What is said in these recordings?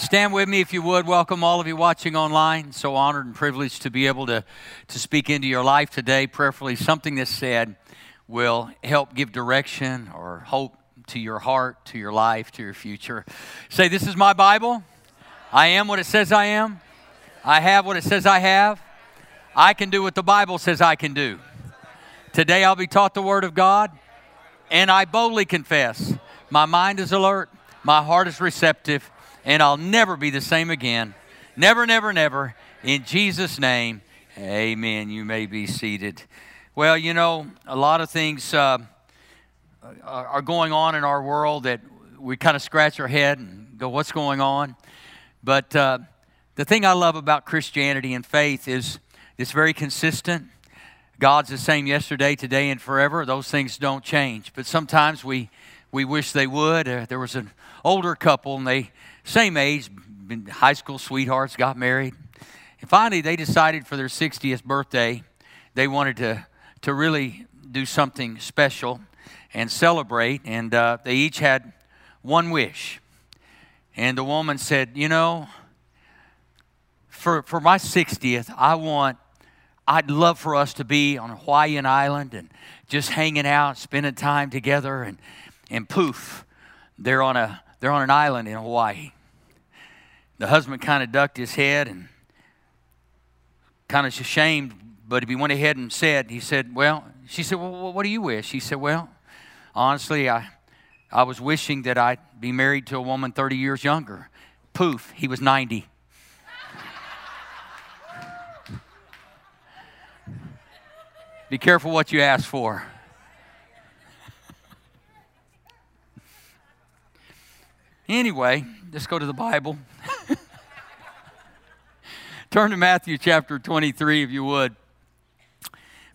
Stand with me if you would. Welcome all of you watching online. So honored and privileged to be able to, to speak into your life today. Prayerfully, something that's said will help give direction or hope to your heart, to your life, to your future. Say, This is my Bible. I am what it says I am. I have what it says I have. I can do what the Bible says I can do. Today I'll be taught the Word of God, and I boldly confess my mind is alert, my heart is receptive and I'll never be the same again. Never, never, never. In Jesus' name, amen. You may be seated. Well, you know, a lot of things uh, are going on in our world that we kind of scratch our head and go, what's going on? But uh, the thing I love about Christianity and faith is it's very consistent. God's the same yesterday, today, and forever. Those things don't change. But sometimes we, we wish they would. Uh, there was an older couple, and they same age, high school sweethearts, got married. And finally, they decided for their 60th birthday, they wanted to, to really do something special and celebrate. And uh, they each had one wish. And the woman said, You know, for, for my 60th, I want, I'd love for us to be on Hawaiian island and just hanging out, spending time together. And, and poof, they're on a they're on an island in Hawaii. The husband kind of ducked his head and kind of ashamed, but he went ahead and said, he said, well, she said, well, what do you wish? He said, well, honestly, I, I was wishing that I'd be married to a woman 30 years younger. Poof, he was 90. Be careful what you ask for. Anyway, let's go to the Bible. Turn to Matthew chapter 23, if you would.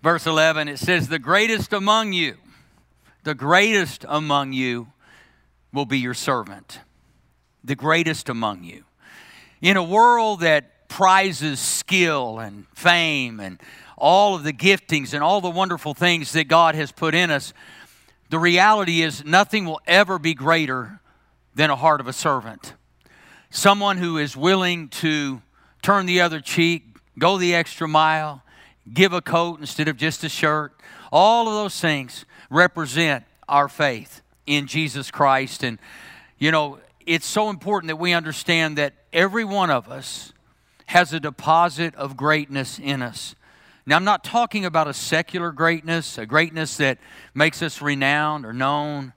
Verse 11, it says, The greatest among you, the greatest among you will be your servant. The greatest among you. In a world that prizes skill and fame and all of the giftings and all the wonderful things that God has put in us, the reality is nothing will ever be greater than a heart of a servant. Someone who is willing to turn the other cheek, go the extra mile, give a coat instead of just a shirt. All of those things represent our faith in Jesus Christ. And, you know, it's so important that we understand that every one of us has a deposit of greatness in us. Now, I'm not talking about a secular greatness, a greatness that makes us renowned or known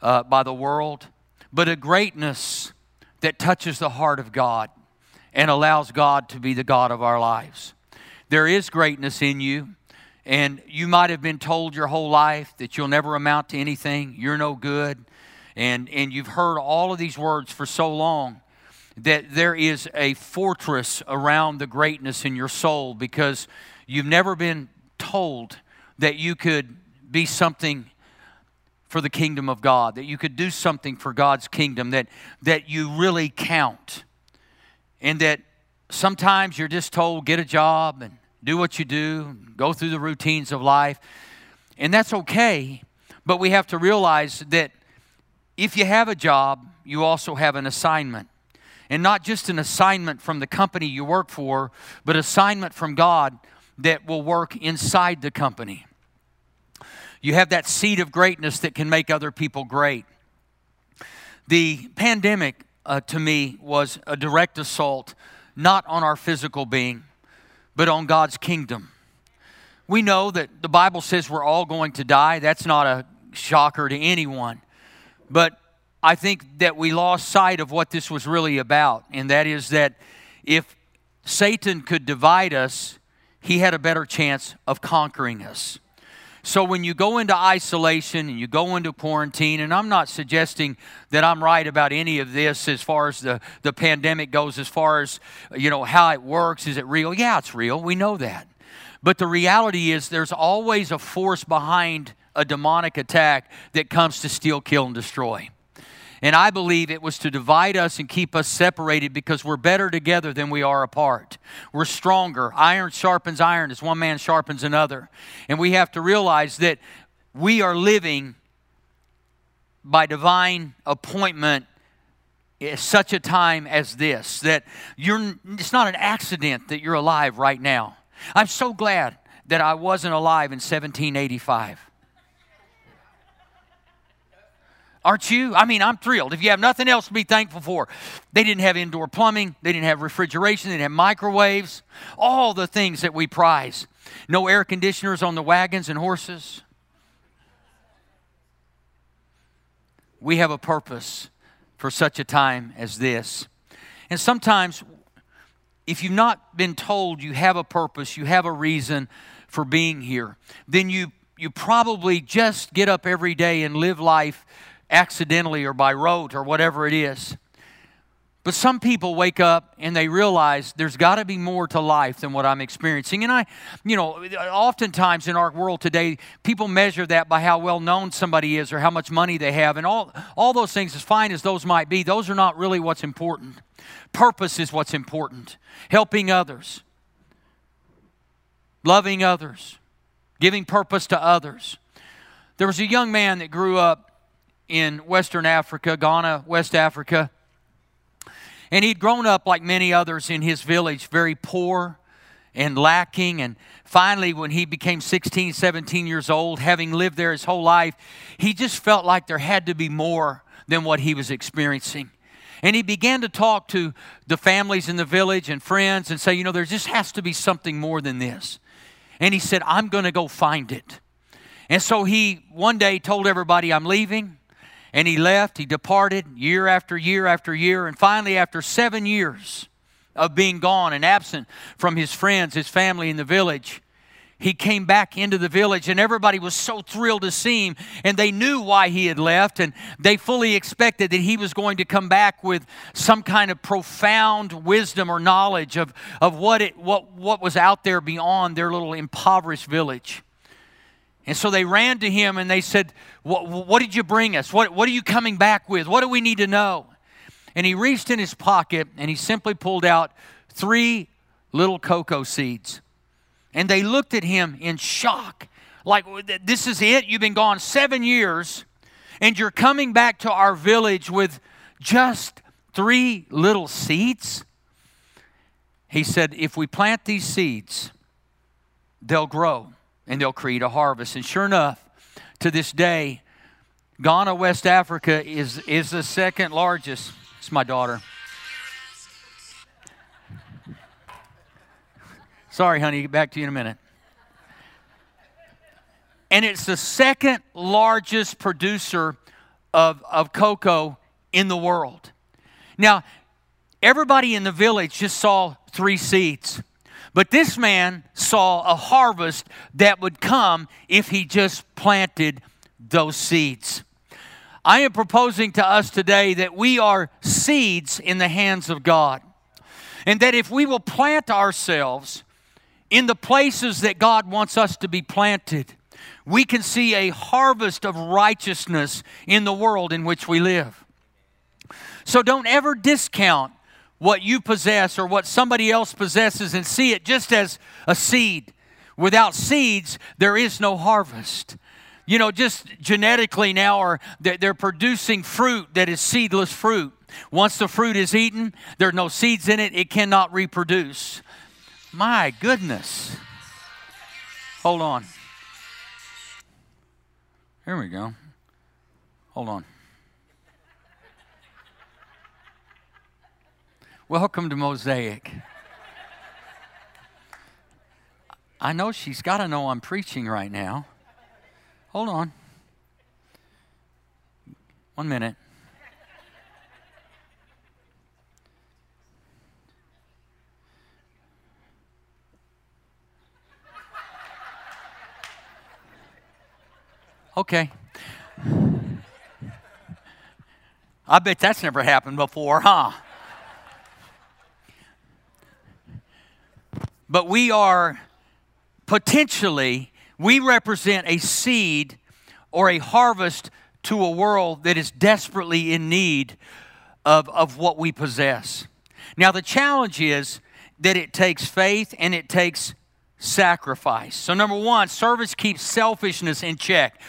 uh, by the world but a greatness that touches the heart of God and allows God to be the God of our lives. There is greatness in you, and you might have been told your whole life that you'll never amount to anything, you're no good, and, and you've heard all of these words for so long that there is a fortress around the greatness in your soul because you've never been told that you could be something for the kingdom of God, that you could do something for God's kingdom, that, that you really count. And that sometimes you're just told, get a job and do what you do, go through the routines of life. And that's okay, but we have to realize that if you have a job, you also have an assignment. And not just an assignment from the company you work for, but assignment from God that will work inside the company. You have that seed of greatness that can make other people great. The pandemic, uh, to me, was a direct assault not on our physical being, but on God's kingdom. We know that the Bible says we're all going to die. That's not a shocker to anyone. But I think that we lost sight of what this was really about, and that is that if Satan could divide us, he had a better chance of conquering us. So when you go into isolation and you go into quarantine, and I'm not suggesting that I'm right about any of this as far as the, the pandemic goes, as far as you know how it works, is it real? Yeah, it's real. We know that. But the reality is there's always a force behind a demonic attack that comes to steal, kill, and destroy. And I believe it was to divide us and keep us separated because we're better together than we are apart. We're stronger. Iron sharpens iron as one man sharpens another. And we have to realize that we are living by divine appointment at such a time as this that you're it's not an accident that you're alive right now. I'm so glad that I wasn't alive in 1785. Aren't you? I mean, I'm thrilled. If you have nothing else to be thankful for, they didn't have indoor plumbing, they didn't have refrigeration, they didn't have microwaves, all the things that we prize. No air conditioners on the wagons and horses. We have a purpose for such a time as this. And sometimes, if you've not been told you have a purpose, you have a reason for being here, then you, you probably just get up every day and live life accidentally or by rote or whatever it is. But some people wake up and they realize there's got to be more to life than what I'm experiencing. And I, you know, oftentimes in our world today, people measure that by how well known somebody is or how much money they have. And all, all those things, as fine as those might be, those are not really what's important. Purpose is what's important. Helping others, loving others, giving purpose to others. There was a young man that grew up in Western Africa, Ghana, West Africa. And he'd grown up like many others in his village, very poor and lacking. And finally, when he became 16, 17 years old, having lived there his whole life, he just felt like there had to be more than what he was experiencing. And he began to talk to the families in the village and friends and say, you know, there just has to be something more than this. And he said, I'm going to go find it. And so he one day told everybody, I'm leaving. And he left, he departed year after year after year. And finally, after seven years of being gone and absent from his friends, his family in the village, he came back into the village and everybody was so thrilled to see him and they knew why he had left and they fully expected that he was going to come back with some kind of profound wisdom or knowledge of, of what, it, what, what was out there beyond their little impoverished village and so they ran to him and they said, What, did you bring us? What, what are you coming back with? What do we need to know? And he reached in his pocket and he simply pulled out three little cocoa seeds. And they looked at him in shock. Like, this is it? You've been gone seven years and you're coming back to our village with just three little seeds? He said, If we plant these seeds, they'll grow and they'll create a harvest. And sure enough, to this day, Ghana, West Africa is, is the second largest. It's my daughter. Sorry, honey, get back to you in a minute. And it's the second largest producer of, of cocoa in the world. Now, everybody in the village just saw three seeds. But this man saw a harvest that would come if he just planted those seeds. I am proposing to us today that we are seeds in the hands of God. And that if we will plant ourselves in the places that God wants us to be planted, we can see a harvest of righteousness in the world in which we live. So don't ever discount what you possess or what somebody else possesses and see it just as a seed. Without seeds, there is no harvest. You know, just genetically now, or they're producing fruit that is seedless fruit. Once the fruit is eaten, there are no seeds in it, it cannot reproduce. My goodness. Hold on. Here we go. Hold on. Welcome to Mosaic. I know she's got to know I'm preaching right now. Hold on. One minute. Okay. I bet that's never happened before, huh? But we are potentially, we represent a seed or a harvest to a world that is desperately in need of, of what we possess. Now, the challenge is that it takes faith and it takes sacrifice. So, number one, service keeps selfishness in check.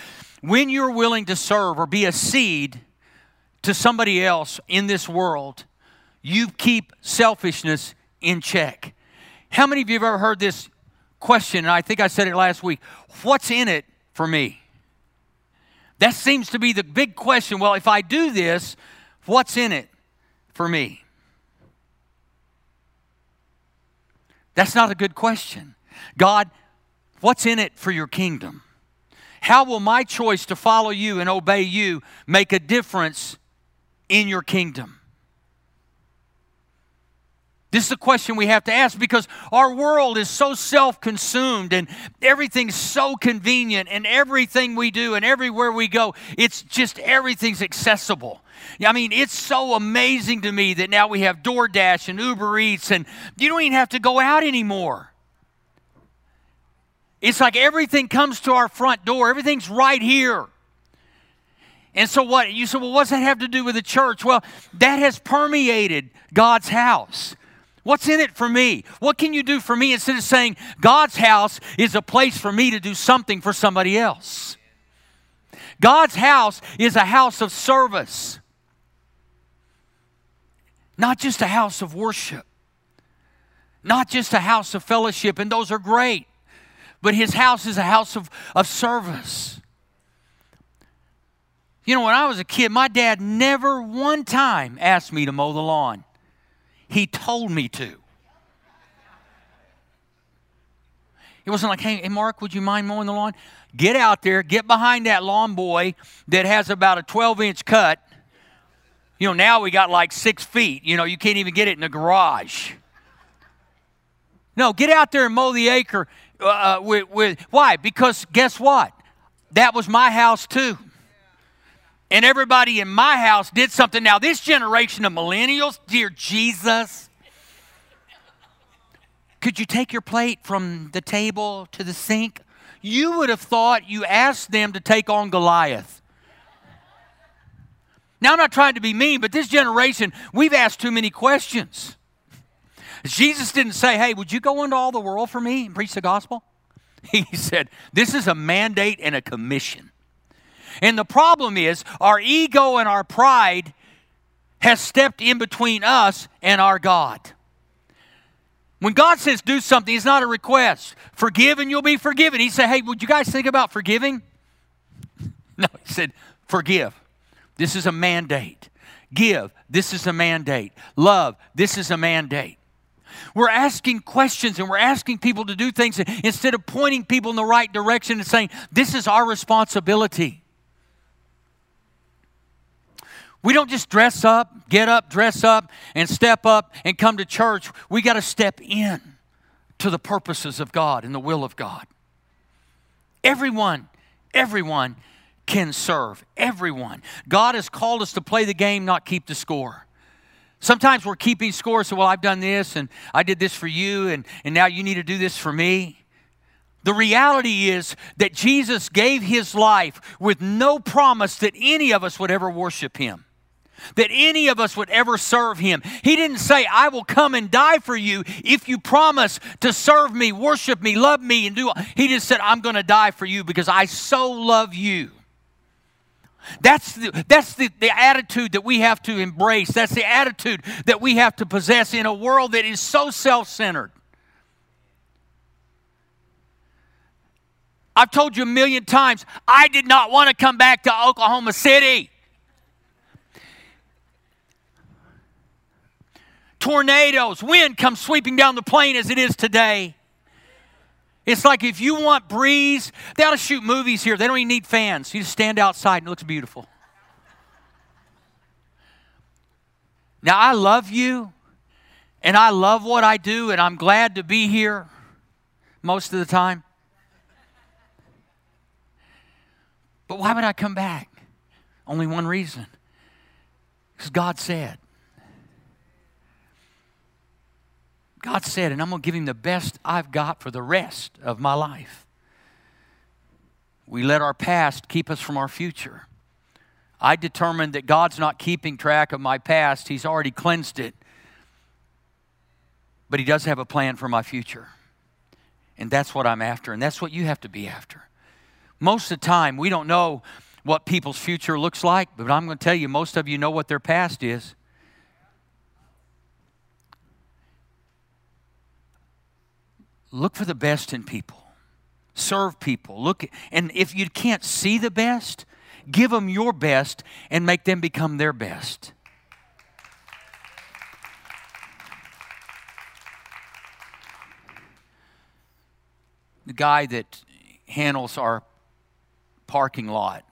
When you're willing to serve or be a seed to somebody else in this world, you keep selfishness in check. How many of you have ever heard this question? And I think I said it last week What's in it for me? That seems to be the big question. Well, if I do this, what's in it for me? That's not a good question. God, what's in it for your kingdom? How will my choice to follow you and obey you make a difference in your kingdom? This is a question we have to ask because our world is so self consumed and everything's so convenient and everything we do and everywhere we go, it's just everything's accessible. I mean, it's so amazing to me that now we have DoorDash and Uber Eats and you don't even have to go out anymore. It's like everything comes to our front door, everything's right here. And so, what? You say, well, what's that have to do with the church? Well, that has permeated God's house. What's in it for me? What can you do for me instead of saying God's house is a place for me to do something for somebody else? God's house is a house of service, not just a house of worship, not just a house of fellowship, and those are great, but His house is a house of, of service. You know, when I was a kid, my dad never one time asked me to mow the lawn. He told me to. It wasn't like, hey, Mark, would you mind mowing the lawn? Get out there, get behind that lawn boy that has about a 12 inch cut. You know, now we got like six feet. You know, you can't even get it in the garage. No, get out there and mow the acre. Uh, uh with, with why? Because guess what? That was my house too and everybody in my house did something. Now, this generation of millennials, dear Jesus, could you take your plate from the table to the sink? You would have thought you asked them to take on Goliath. Now, I'm not trying to be mean, but this generation, we've asked too many questions. Jesus didn't say, Hey, would you go into all the world for me and preach the gospel? He said, This is a mandate and a commission. And the problem is, our ego and our pride has stepped in between us and our God. When God says do something, it's not a request. Forgive and you'll be forgiven. He said, Hey, would you guys think about forgiving? No, he said, Forgive. This is a mandate. Give. This is a mandate. Love. This is a mandate. We're asking questions and we're asking people to do things instead of pointing people in the right direction and saying, This is our responsibility. We don't just dress up, get up, dress up, and step up and come to church. We got to step in to the purposes of God and the will of God. Everyone, everyone can serve. Everyone. God has called us to play the game, not keep the score. Sometimes we're keeping score, so, well, I've done this and I did this for you, and, and now you need to do this for me. The reality is that Jesus gave his life with no promise that any of us would ever worship him that any of us would ever serve him. He didn't say, I will come and die for you if you promise to serve me, worship me, love me, and do. He just said, I'm going to die for you because I so love you. That's, the, that's the, the attitude that we have to embrace. That's the attitude that we have to possess in a world that is so self centered. I've told you a million times, I did not want to come back to Oklahoma City. Tornadoes, wind comes sweeping down the plain as it is today. It's like if you want breeze, they ought to shoot movies here. They don't even need fans. You just stand outside and it looks beautiful. Now, I love you and I love what I do, and I'm glad to be here most of the time. But why would I come back? Only one reason. Because God said. God said, and I'm going to give him the best I've got for the rest of my life. We let our past keep us from our future. I determined that God's not keeping track of my past, He's already cleansed it. But He does have a plan for my future. And that's what I'm after, and that's what you have to be after. Most of the time, we don't know what people's future looks like, but I'm going to tell you, most of you know what their past is. Look for the best in people. Serve people. Look, and if you can't see the best, give them your best and make them become their best. The guy that handles our parking lot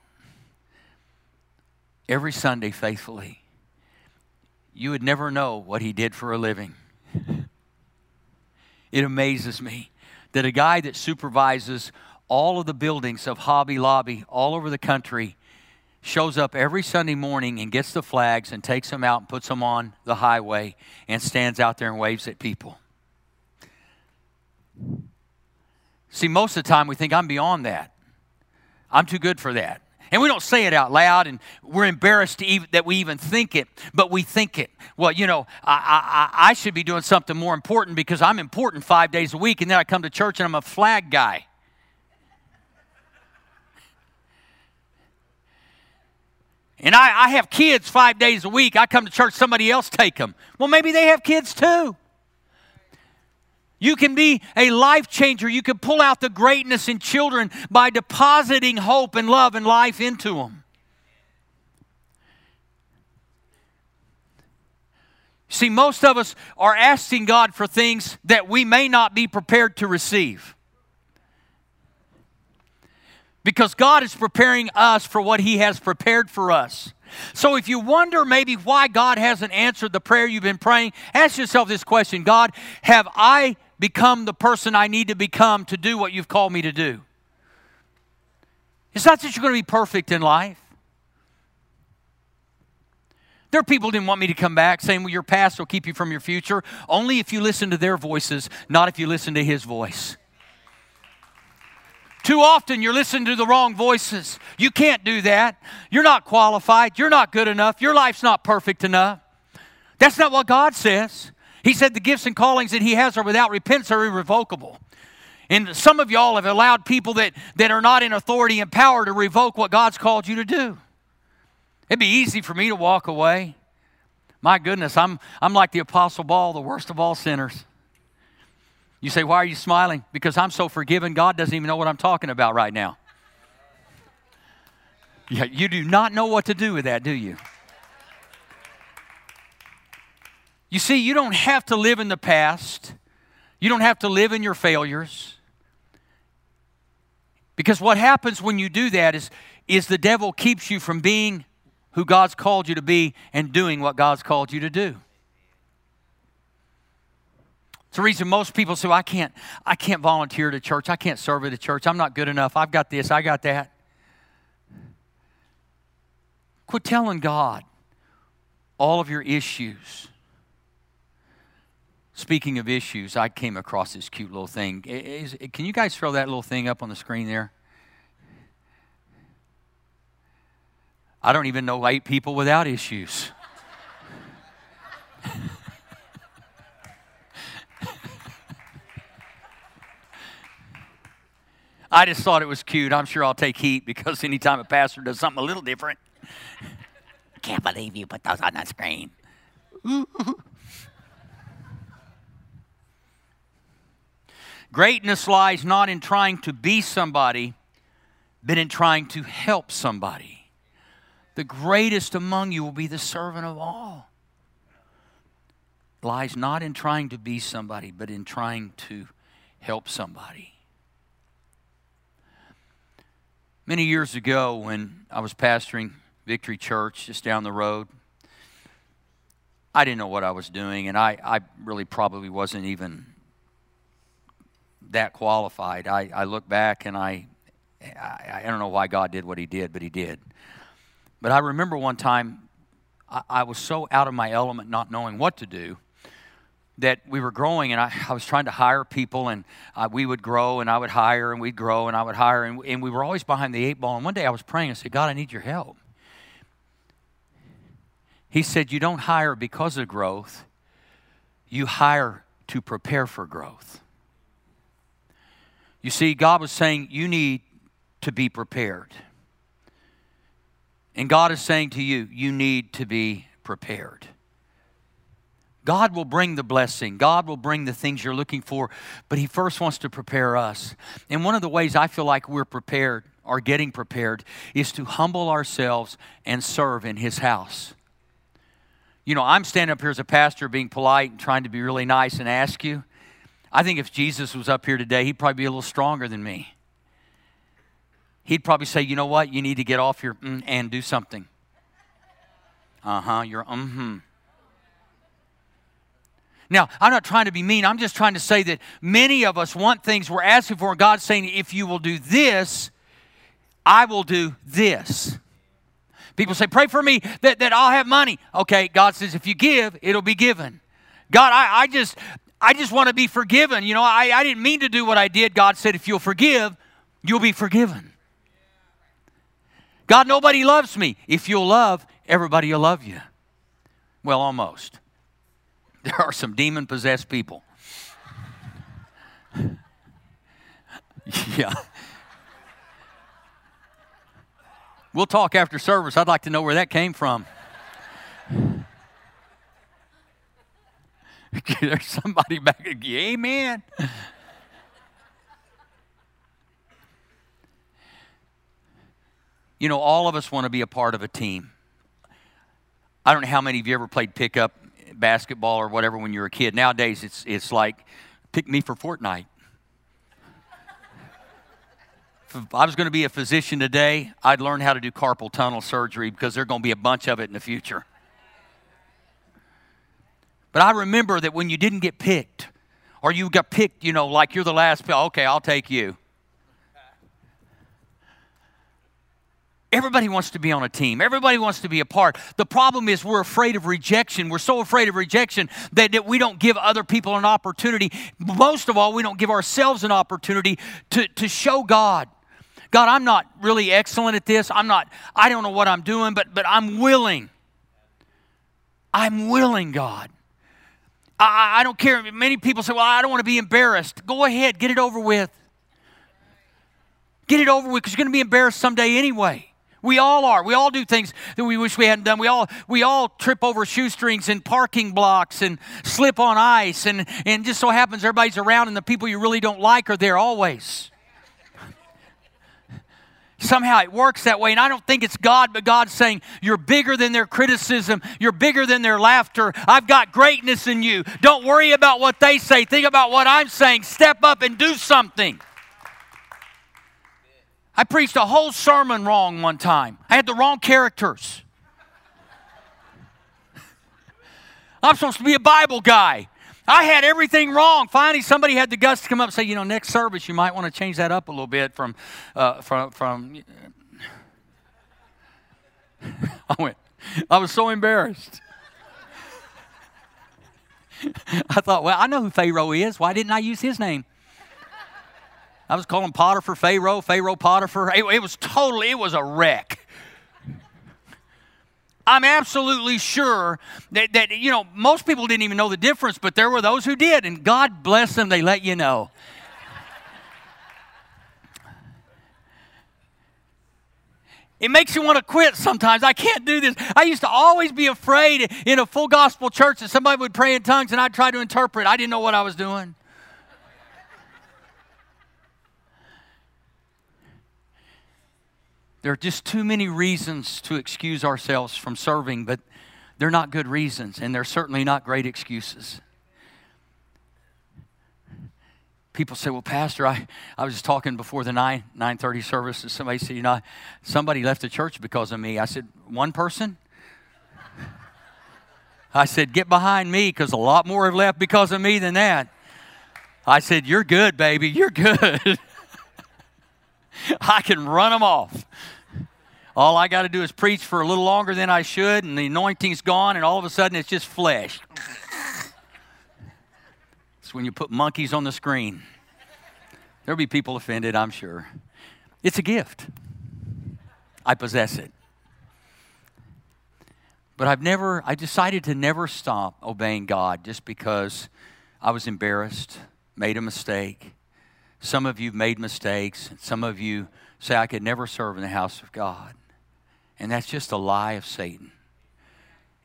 every Sunday faithfully, you would never know what he did for a living. It amazes me that a guy that supervises all of the buildings of Hobby Lobby all over the country shows up every Sunday morning and gets the flags and takes them out and puts them on the highway and stands out there and waves at people. See, most of the time we think I'm beyond that. I'm too good for that. And we don't say it out loud, and we're embarrassed even, that we even think it, but we think it. Well, you know, I, I, I should be doing something more important because I'm important five days a week, and then I come to church and I'm a flag guy. And I, I have kids five days a week. I come to church, somebody else take them. Well, maybe they have kids too. You can be a life changer. You can pull out the greatness in children by depositing hope and love and life into them. See, most of us are asking God for things that we may not be prepared to receive. Because God is preparing us for what He has prepared for us. So if you wonder maybe why God hasn't answered the prayer you've been praying, ask yourself this question God, have I become the person I need to become to do what you've called me to do. It's not that you're going to be perfect in life. There are people who didn't want me to come back saying, well, your past will keep you from your future. Only if you listen to their voices, not if you listen to his voice. Too often you're listening to the wrong voices. You can't do that. You're not qualified. You're not good enough. Your life's not perfect enough. That's not what God says. He said the gifts and callings that He has are without repentance are irrevocable. And some of y'all have allowed people that, that are not in authority and power to revoke what God's called you to do. It'd be easy for me to walk away. My goodness, I'm, I'm like the Apostle Paul, the worst of all sinners. You say, Why are you smiling? Because I'm so forgiven, God doesn't even know what I'm talking about right now. Yeah, you do not know what to do with that, do you? You see, you don't have to live in the past, you don't have to live in your failures. Because what happens when you do that is, is the devil keeps you from being who God's called you to be and doing what God's called you to do. It's the reason most people say, well, I can't, I can't volunteer at church. I can't serve at a church. I'm not good enough. I've got this, I got that. Quit telling God all of your issues. Speaking of issues, I came across this cute little thing. Is, can you guys throw that little thing up on the screen there? I don't even know eight people without issues. I just thought it was cute. I'm sure I'll take heat because anytime a pastor does something a little different, I can't believe you put those on the screen. Greatness lies not in trying to be somebody, but in trying to help somebody. The greatest among you will be the servant of all. Lies not in trying to be somebody, but in trying to help somebody. Many years ago, when I was pastoring Victory Church just down the road, I didn't know what I was doing, and I, I really probably wasn't even that qualified. I, I look back and I I, I don't know why God did what He did, but He did. But I remember one time I, I was so out of my element, not knowing what to do, that we were growing and I, I was trying to hire people and uh, we would grow and I would hire and we'd grow and I would hire and, and we were always behind the eight ball. And one day I was praying and said, God, I need your help. He said, You don't hire because of growth, you hire to prepare for growth. You see, God was saying, You need to be prepared. And God is saying to you, You need to be prepared. God will bring the blessing. God will bring the things you're looking for, but He first wants to prepare us. And one of the ways I feel like we're prepared or getting prepared is to humble ourselves and serve in His house. You know, I'm standing up here as a pastor being polite and trying to be really nice and ask you. I think if Jesus was up here today, he'd probably be a little stronger than me. He'd probably say, you know what, you need to get off your mm and do something. Uh huh, you're mm hmm. Now, I'm not trying to be mean. I'm just trying to say that many of us want things we're asking for, and God's saying, if you will do this, I will do this. People say, pray for me that, that I'll have money. Okay, God says, if you give, it'll be given. God, I, I just I just want to be forgiven. You know, I, I didn't mean to do what I did. God said, if you'll forgive, you'll be forgiven. God, nobody loves me. If you'll love, everybody will love you. Well, almost. There are some demon possessed people. yeah. We'll talk after service. I'd like to know where that came from. There's somebody back again. Amen. You know, all of us want to be a part of a team. I don't know how many of you ever played pickup basketball or whatever when you were a kid. Nowadays, it's, it's like, pick me for Fortnite. if I was going to be a physician today, I'd learn how to do carpal tunnel surgery because there's going to be a bunch of it in the future. But I remember that when you didn't get picked, or you got picked, you know, like you're the last, okay, I'll take you. Everybody wants to be on a team. Everybody wants to be a part. The problem is we're afraid of rejection. We're so afraid of rejection that, that we don't give other people an opportunity. Most of all, we don't give ourselves an opportunity to, to show God. God, I'm not really excellent at this. I'm not, I don't know what I'm doing, but, but I'm willing. I'm willing, God. I, I don't care. Many people say, well, I don't want to be embarrassed. Go ahead, get it over with. Get it over with because you're going to be embarrassed someday anyway. We all are. We all do things that we wish we hadn't done. We all we all trip over shoestrings and parking blocks and slip on ice and and just so happens everybody's around and the people you really don't like are there always. Somehow it works that way. And I don't think it's God, but God's saying, You're bigger than their criticism. You're bigger than their laughter. I've got greatness in you. Don't worry about what they say. Think about what I'm saying. Step up and do something. I preached a whole sermon wrong one time. I had the wrong characters. I'm supposed to be a Bible guy. I had everything wrong. Finally, somebody had the guts to come up and say, you know, next service you might want to change that up a little bit from, uh, from, from. I went. I was so embarrassed. I thought, well, I know who Pharaoh is. Why didn't I use his name? I was calling Potiphar Pharaoh, Pharaoh Potiphar. It, it was totally, it was a wreck. I'm absolutely sure that, that, you know, most people didn't even know the difference, but there were those who did, and God bless them, they let you know. It makes you want to quit sometimes. I can't do this. I used to always be afraid in a full gospel church that somebody would pray in tongues and I'd try to interpret. I didn't know what I was doing. There are just too many reasons to excuse ourselves from serving, but they're not good reasons, and they're certainly not great excuses. People say, "Well, Pastor, I, I was just talking before the nine nine thirty service, and somebody said, you know, somebody left the church because of me." I said, "One person." I said, "Get behind me, because a lot more have left because of me than that." I said, "You're good, baby. You're good." I can run them off. All I got to do is preach for a little longer than I should, and the anointing's gone, and all of a sudden it's just flesh. it's when you put monkeys on the screen. There'll be people offended, I'm sure. It's a gift. I possess it. But I've never, I decided to never stop obeying God just because I was embarrassed, made a mistake. Some of you made mistakes. Some of you say, I could never serve in the house of God. And that's just a lie of Satan.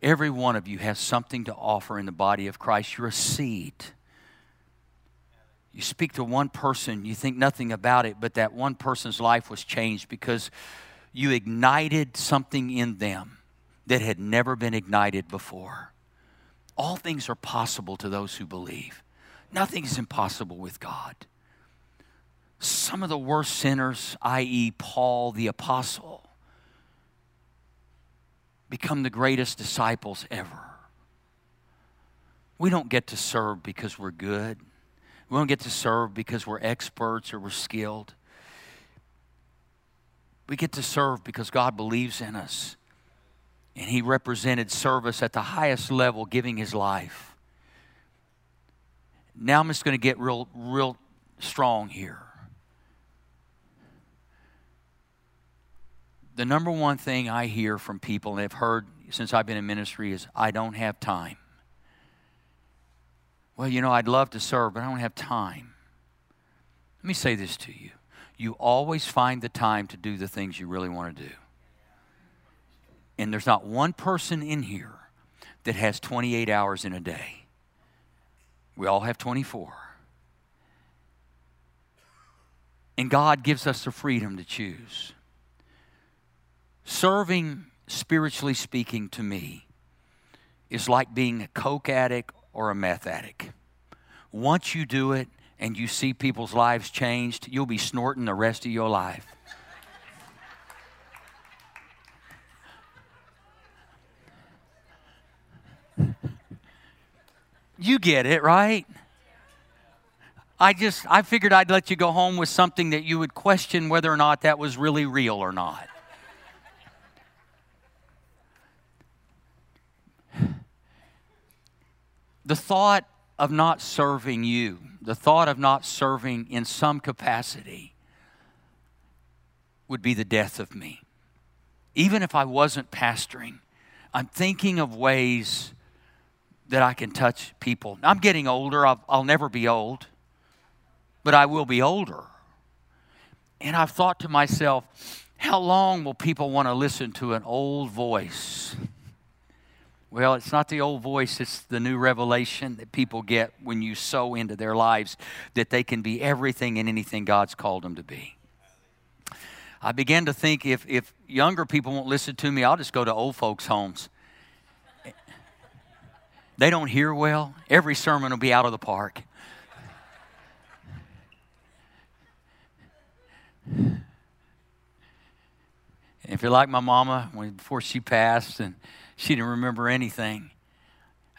Every one of you has something to offer in the body of Christ. You're a seed. You speak to one person, you think nothing about it, but that one person's life was changed because you ignited something in them that had never been ignited before. All things are possible to those who believe. Nothing is impossible with God. Some of the worst sinners, i.e., Paul the Apostle, become the greatest disciples ever. We don't get to serve because we're good. We don't get to serve because we're experts or we're skilled. We get to serve because God believes in us and he represented service at the highest level, giving his life. Now I'm just going to get real, real strong here. The number one thing I hear from people, and they've heard since I've been in ministry, is I don't have time. Well, you know, I'd love to serve, but I don't have time. Let me say this to you. You always find the time to do the things you really want to do. And there's not one person in here that has 28 hours in a day. We all have 24. And God gives us the freedom to choose. Serving, spiritually speaking, to me, is like being a coke addict or a meth addict. Once you do it and you see people's lives changed, you'll be snorting the rest of your life. You get it, right? I just, I figured I'd let you go home with something that you would question whether or not that was really real or not. The thought of not serving you, the thought of not serving in some capacity, would be the death of me. Even if I wasn't pastoring, I'm thinking of ways that I can touch people. I'm getting older. I'll, I'll never be old, but I will be older. And I've thought to myself, how long will people want to listen to an old voice? Well, it's not the old voice, it's the new revelation that people get when you sow into their lives that they can be everything and anything God's called them to be. I began to think if, if younger people won't listen to me, I'll just go to old folks' homes they don't hear well, every sermon will be out of the park. If you're like my mama, when, before she passed and she didn't remember anything,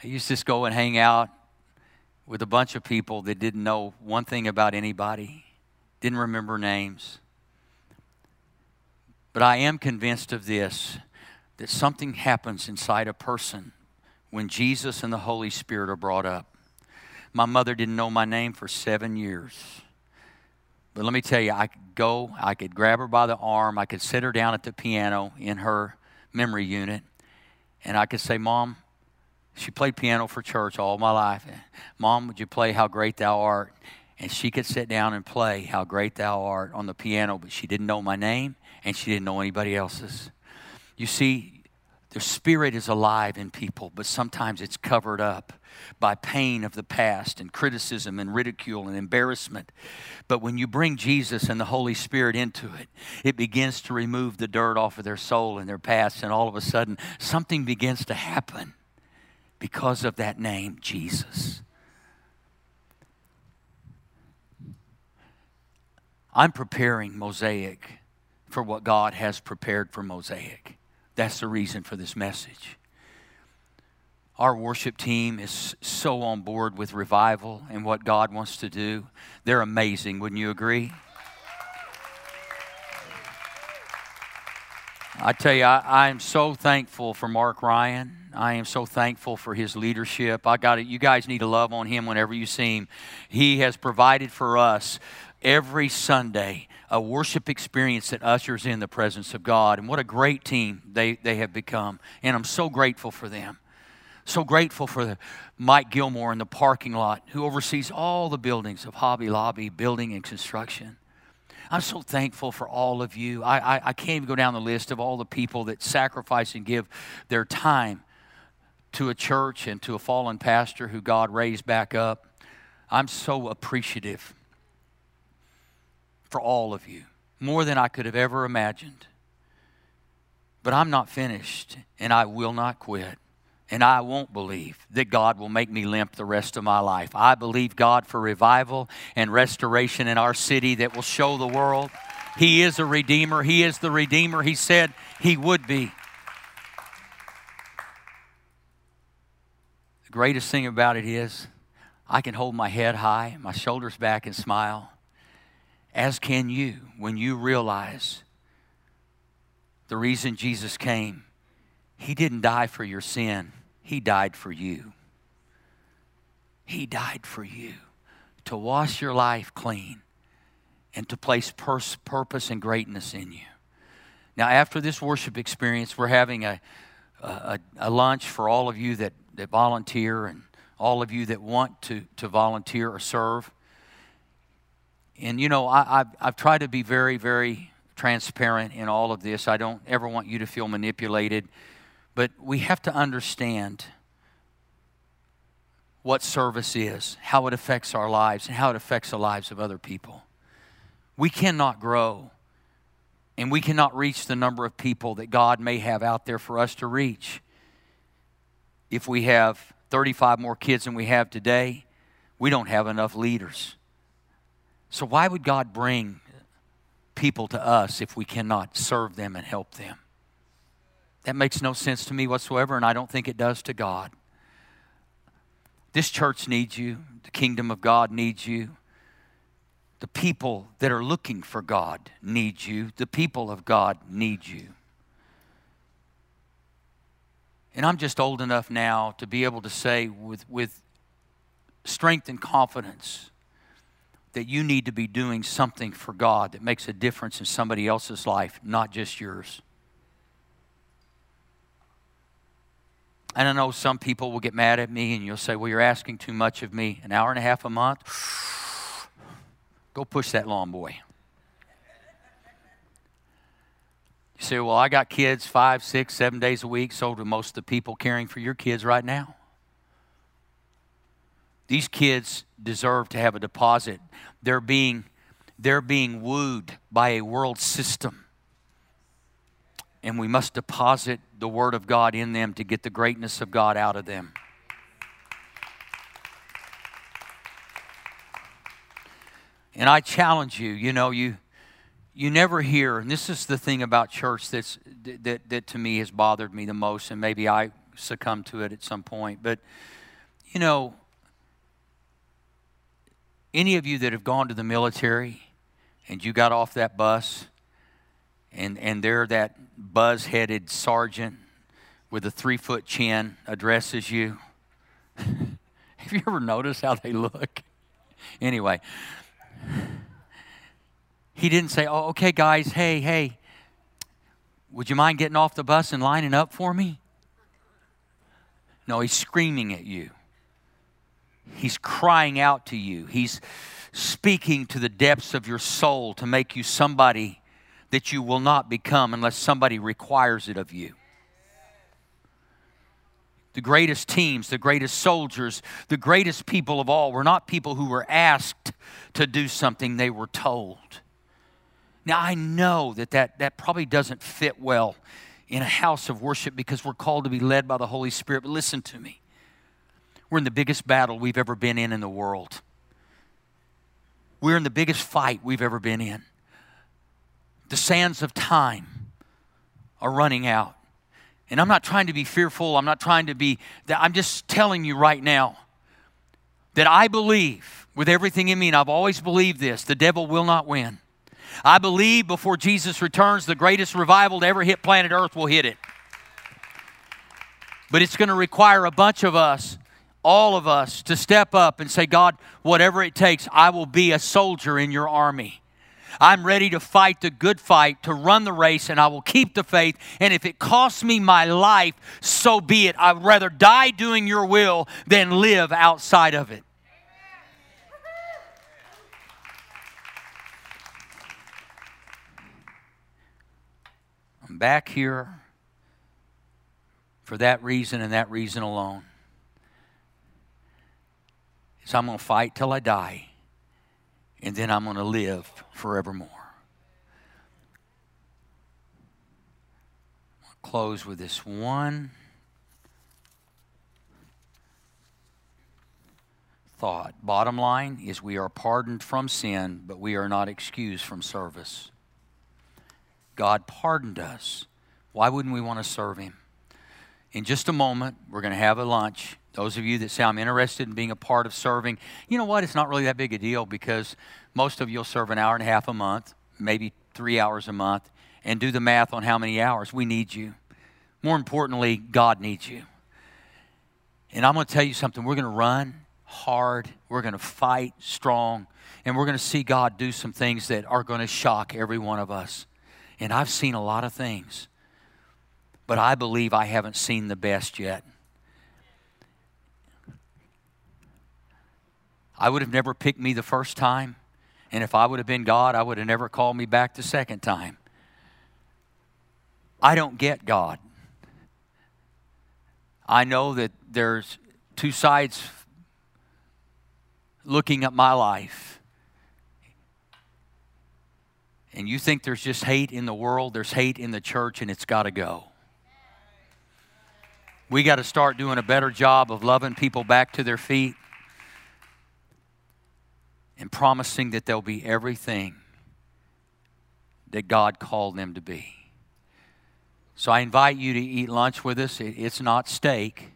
I used to just go and hang out with a bunch of people that didn't know one thing about anybody, didn't remember names. But I am convinced of this that something happens inside a person when Jesus and the Holy Spirit are brought up. My mother didn't know my name for seven years. But let me tell you, I could go, I could grab her by the arm, I could sit her down at the piano in her memory unit, and I could say, Mom, she played piano for church all my life. Mom, would you play How Great Thou Art? And she could sit down and play How Great Thou Art on the piano, but she didn't know my name and she didn't know anybody else's. You see, their spirit is alive in people, but sometimes it's covered up by pain of the past and criticism and ridicule and embarrassment. But when you bring Jesus and the Holy Spirit into it, it begins to remove the dirt off of their soul and their past, and all of a sudden, something begins to happen because of that name, Jesus. I'm preparing Mosaic for what God has prepared for Mosaic. That's the reason for this message. Our worship team is so on board with revival and what God wants to do. They're amazing, wouldn't you agree? I tell you, I, I, am so thankful for Mark Ryan. I am so thankful for his leadership. I got it. You guys need to love on him whenever you see him. He has provided for us every Sunday a worship experience that ushers in the presence of God. And what a great team they, they have become. And I'm so grateful for them. So grateful for Mike Gilmore in the parking lot, who oversees all the buildings of Hobby Lobby, building and construction. I'm so thankful for all of you. I, I, I can't even go down the list of all the people that sacrifice and give their time to a church and to a fallen pastor who God raised back up. I'm so appreciative for all of you, more than I could have ever imagined. But I'm not finished, and I will not quit. And I won't believe that God will make me limp the rest of my life. I believe God for revival and restoration in our city that will show the world He is a Redeemer. He is the Redeemer He said He would be. The greatest thing about it is I can hold my head high, my shoulders back, and smile, as can you when you realize the reason Jesus came. He didn't die for your sin, He died for you. He died for you to wash your life clean and to place pers- purpose and greatness in you. Now, after this worship experience, we're having a, a, a lunch for all of you that that volunteer and all of you that want to, to volunteer or serve. And you know, I, have I've tried to be very, very transparent in all of this. I don't ever want you to feel manipulated, but we have to understand what service is, how it affects our lives, and how it affects the lives of other people. We cannot grow and we cannot reach the number of people that God may have out there for us to reach if we have 35 more kids than we have today, we don't have enough leaders. So, why would God bring people to us if we cannot serve them and help them? That makes no sense to me whatsoever, and I don't think it does to God. This church needs you, the kingdom of God needs you. The people that are looking for God need you. The people of God need you. And I'm just old enough now to be able to say with, with strength and confidence that you need to be doing something for God that makes a difference in somebody else's life, not just yours. And I know some people will get mad at me and you'll say, Well, you're asking too much of me. An hour and a half a month? Go push that lawn boy. You say, well, I got kids five, six, seven days a week. So do most of the people caring for your kids right now. These kids deserve to have a deposit. They're being, they're being wooed by a world system. And we must deposit the Word of God in them to get the greatness of God out of them. And I challenge you, you know, you you never hear, and this is the thing about church that's, that, that to me has bothered me the most, and maybe I succumb to it at some point. But, you know, any of you that have gone to the military and you got off that bus and, and there that buzz headed sergeant with a three foot chin addresses you. have you ever noticed how they look? Anyway he didn't say, Oh, okay, guys, hey, hey, would you mind getting off the bus and lining up for me? No, he's screaming at you. He's crying out to you. He's speaking to the depths of your soul to make you somebody that you will not become unless somebody requires it of you. The greatest teams, the greatest soldiers, the greatest people of all were not people who were asked to do something, they were told. Now, I know that, that that probably doesn't fit well in a house of worship because we're called to be led by the Holy Spirit. But listen to me. We're in the biggest battle we've ever been in in the world. We're in the biggest fight we've ever been in. The sands of time are running out. And I'm not trying to be fearful. I'm not trying to be, that. I'm just telling you right now that I believe with everything in me, and I've always believed this the devil will not win. I believe before Jesus returns, the greatest revival to ever hit planet Earth will hit it. But it's going to require a bunch of us, all of us, to step up and say, God, whatever it takes, I will be a soldier in your army. I'm ready to fight the good fight, to run the race, and I will keep the faith. And if it costs me my life, so be it. I'd rather die doing your will than live outside of it. I'm back here for that reason and that reason alone. So I'm going to fight till I die and then I'm going to live forevermore. I'll close with this one thought. Bottom line is we are pardoned from sin, but we are not excused from service. God pardoned us. Why wouldn't we want to serve Him? In just a moment, we're going to have a lunch. Those of you that say, I'm interested in being a part of serving, you know what? It's not really that big a deal because most of you will serve an hour and a half a month, maybe three hours a month, and do the math on how many hours. We need you. More importantly, God needs you. And I'm going to tell you something. We're going to run hard, we're going to fight strong, and we're going to see God do some things that are going to shock every one of us. And I've seen a lot of things, but I believe I haven't seen the best yet. I would have never picked me the first time. And if I would have been God, I would have never called me back the second time. I don't get God. I know that there's two sides looking at my life. And you think there's just hate in the world, there's hate in the church, and it's got to go. We got to start doing a better job of loving people back to their feet and promising that they'll be everything that God called them to be. So I invite you to eat lunch with us. It's not steak.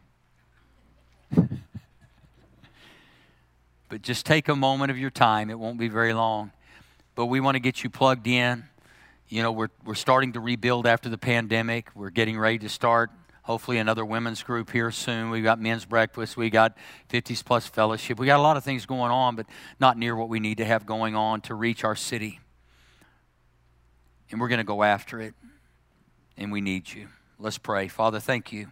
but just take a moment of your time. It won't be very long. But we want to get you plugged in. You know, we're, we're starting to rebuild after the pandemic. We're getting ready to start hopefully another women's group here soon. We've got men's breakfast. We got 50s plus fellowship. We got a lot of things going on, but not near what we need to have going on to reach our city. And we're going to go after it. And we need you. Let's pray. Father, thank you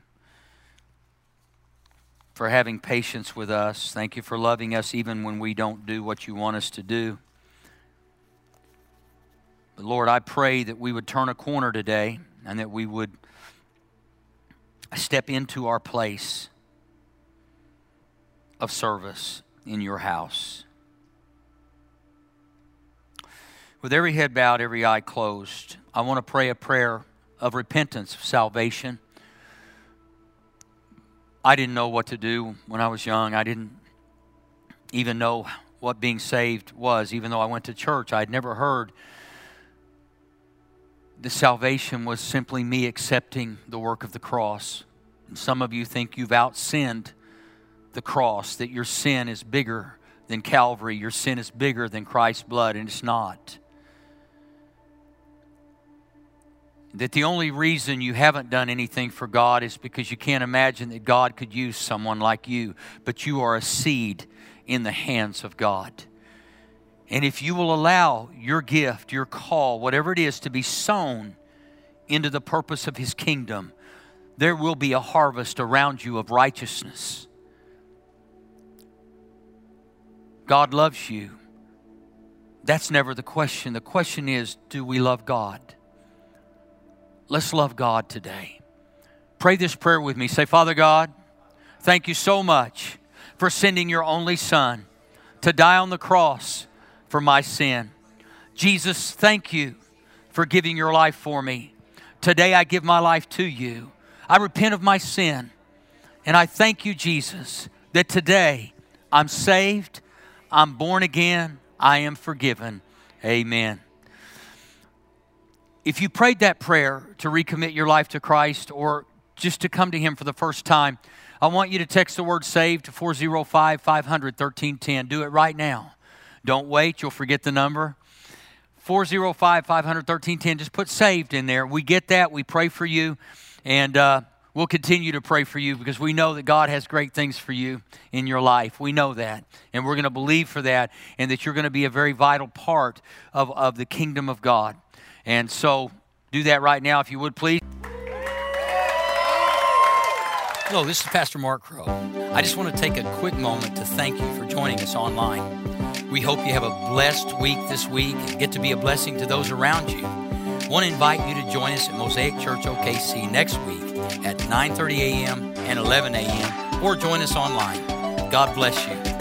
for having patience with us. Thank you for loving us even when we don't do what you want us to do. But Lord, I pray that we would turn a corner today and that we would step into our place of service in your house. With every head bowed, every eye closed, I want to pray a prayer of repentance, of salvation. I didn't know what to do when I was young. I didn't even know what being saved was, even though I went to church. I'd never heard the salvation was simply me accepting the work of the cross. And some of you think you've outsinned the cross, that your sin is bigger than Calvary, your sin is bigger than Christ's blood, and it's not. That the only reason you haven't done anything for God is because you can't imagine that God could use someone like you, but you are a seed in the hands of God. And if you will allow your gift, your call, whatever it is, to be sown into the purpose of His kingdom, there will be a harvest around you of righteousness. God loves you. That's never the question. The question is do we love God? Let's love God today. Pray this prayer with me. Say, Father God, thank you so much for sending your only Son to die on the cross for my sin. Jesus, thank you for giving your life for me. Today I give my life to you. I repent of my sin. And I thank you, Jesus, that today I'm saved, I'm born again, I am forgiven. Amen. If you prayed that prayer to recommit your life to Christ or just to come to Him for the first time, I want you to text the word SAVE to 405 500 1310. Do it right now. Don't wait, you'll forget the number. 405 500 1310. Just put saved in there. We get that. We pray for you. And uh, we'll continue to pray for you because we know that God has great things for you in your life. We know that. And we're going to believe for that and that you're going to be a very vital part of, of the kingdom of God. And so do that right now, if you would, please. Hello, this is Pastor Mark Crow. I just want to take a quick moment to thank you for joining us online. We hope you have a blessed week this week and get to be a blessing to those around you. I want to invite you to join us at Mosaic Church OKC next week at 9:30 a.m. and 11 a.m. or join us online. God bless you.